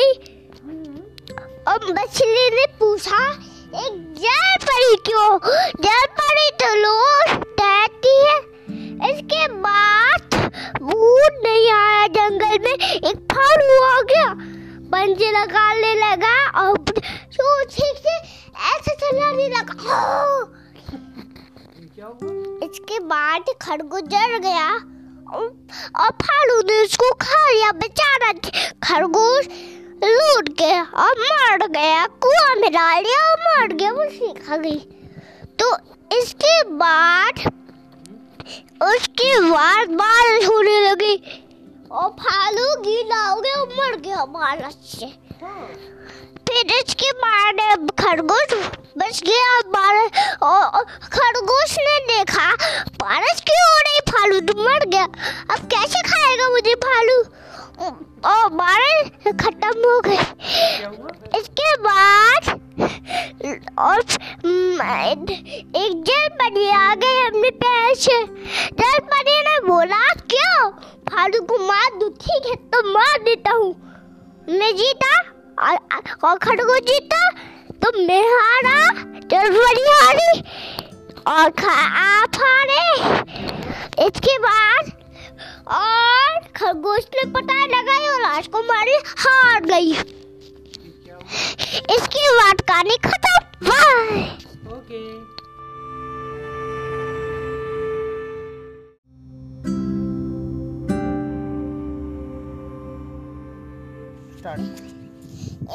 गई और मछली ने पूछा, एक जल परी क्यों? जल परी तो लोग कहती है। इसके बाद भूत नहीं आया जंगल में, एक फाड़ू आ गया। पंजे लगाने लगा और सोचे से ऐसे चलाने लगा। इसके बाद खरगोश जल गया और फालू ने उसको खा लिया। बेचारा खरगोश लूट गया और मर गया, कुआँ डाल दिया और मर गया मछली खा गई। तो इसके बाद, उसके बाद बारिश होने लगी और फालू गीला हो गया और मर गया बारिश से फिर इसके बाद खरगोश बच गया बारिश और खरगोश ने देखा, बारिश क्यों हो रही भालू तो मर गया। अब कैसे खाएगा मुझे भालू? और बारिश खत्म हो गई इसके बाद और हम्म, एक जल परी आ गई अपने पैर से जल परी ने बोला क्यों? भालू को मार दू ठीक है तो मार देता हूँ। मैं जीता और, और खरगोश जीता तो मैं हारा जल परी हारी और आप हारे। इसके बाद और खरगोश ने पता और राजकुमारी हार गई। इसके बाद कहानी खत्म। बाय। ओके।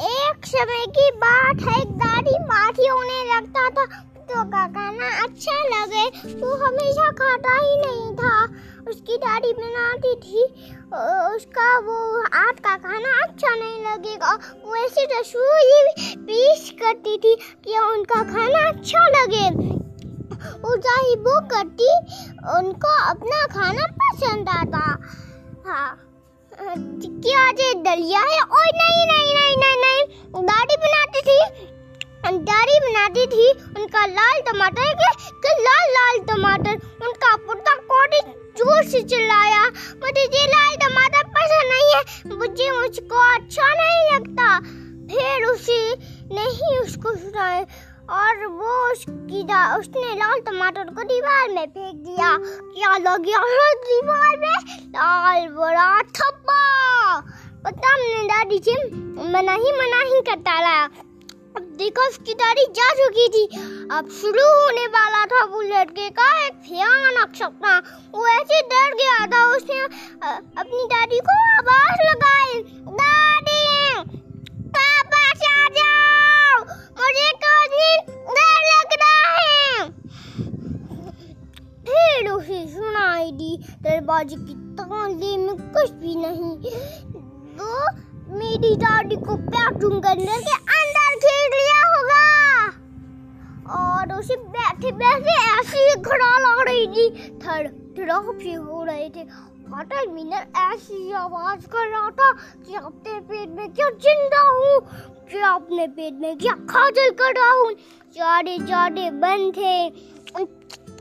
एक समय की बात है एक दादी माठी होने लगता था का खाना अच्छा लगे। वो हमेशा खाता ही नहीं था। उसकी दादी बनाती थी। उसका वो आज का खाना अच्छा नहीं लगेगा। वो ऐसी रसोई पीस करती थी कि उनका खाना अच्छा लगे। और चाहे वो करती, उनको अपना खाना पसंद आता। हाँ। क्या ये दलिया है? ओए, नहीं नहीं नहीं नहीं नहीं। दादी बनाती थी। दादी बनाती थी। उनका लाल टमाटर के, के लाल लाल टमाटर। उनका पुट्टा कोड़ी ज़ोर से चिल्लाया मुझे ये लाल टमाटर पसंद नहीं है। मुझे मुझको अच्छा नहीं लगता। फिर उसे नहीं उसको सुनाए और वो उसकी उसने लाल टमाटर को दीवार में फेंक दिया। क्या लग गया दीवार में? लाल बड़ा थप्पा। पता हमने दादी जी मना ही मना ही करता रहा। अब देखो, उसकी दादी जा चुकी थी। अब शुरू होने वाला था वो लड़के का एक भयानक सपना। वो ऐसे डर गया था, उसने अपनी दादी को आवाज़ लगाई। दादी वापस आ जाओ। मुझे काफ़ी डर लग रहा है। फिर उसे सुनाई दी, दरवाजे की ताले में कुछ भी नहीं। वो मेरी दादी को बैठूं करने के उसे बैठे बैठे ऐसे ही खड़ा लग रही थी थर थड़ापे हो रहे थे होटल मीनर ऐसी आवाज़ कर रहा था कि अपने पेट में क्या ज़िंदा हूँ कि अपने पेट में क्या खाजल कर रहा हूँ चारे चारे बंद थे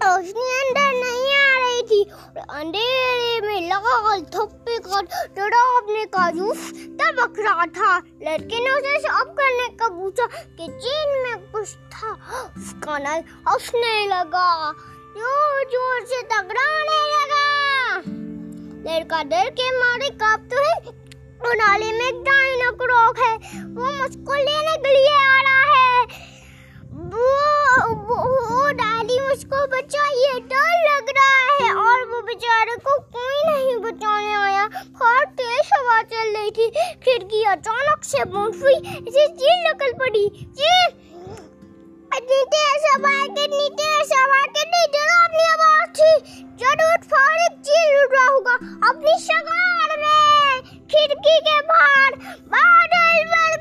उसने अंदर नहीं आ रही थी और अंधेरे में लाल थप्पे का डरावने का जूस तबक रहा था। लड़के ने उसे साफ़ करने का पूछा कि चीन में कुछ था। उसका नल हंसने लगा। ज़ोर ज़ोर से टकराने लगा। लड़का डर के मारे कांपते हुए नाले में एक डायनाक्रोक है। वो मुझको लेने के लिए आ रहा है। अचानक से बाउंड्री इसे चील निकल पड़ी। चील नीचे सवार के, नीचे सवार के। नहीं नीचे अपनी आवाज़ थी। ज़रूर फ़ौरन चील उड़ रहा होगा। अपनी शगार में, खिड़की के बाहर। बादल बढ़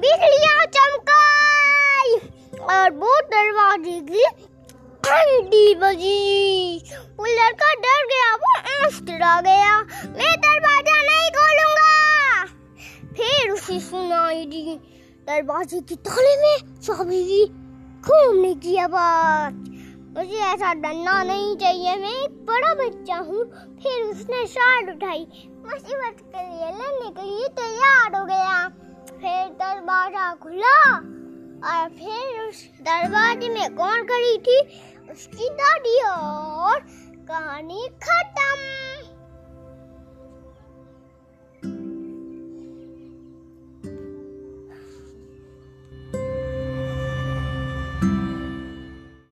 बिजलियाँ चमकाई। और वो दरवाजे की घंटी बजी। वो लड़का डर गया, वो अस्त रह गया। मैं फिर सुनाई दी दरवाजे की ताले में चाबी की घूमने की आवाज़ मुझे ऐसा डरना नहीं चाहिए मैं एक बड़ा बच्चा हूँ फिर उसने शार्ट उठाई मुसीबत के लिए लड़ने के लिए तैयार हो गया फिर दरवाज़ा खुला और फिर उस दरवाजे में कौन खड़ी थी? उसकी दादी और कहानी खत्म।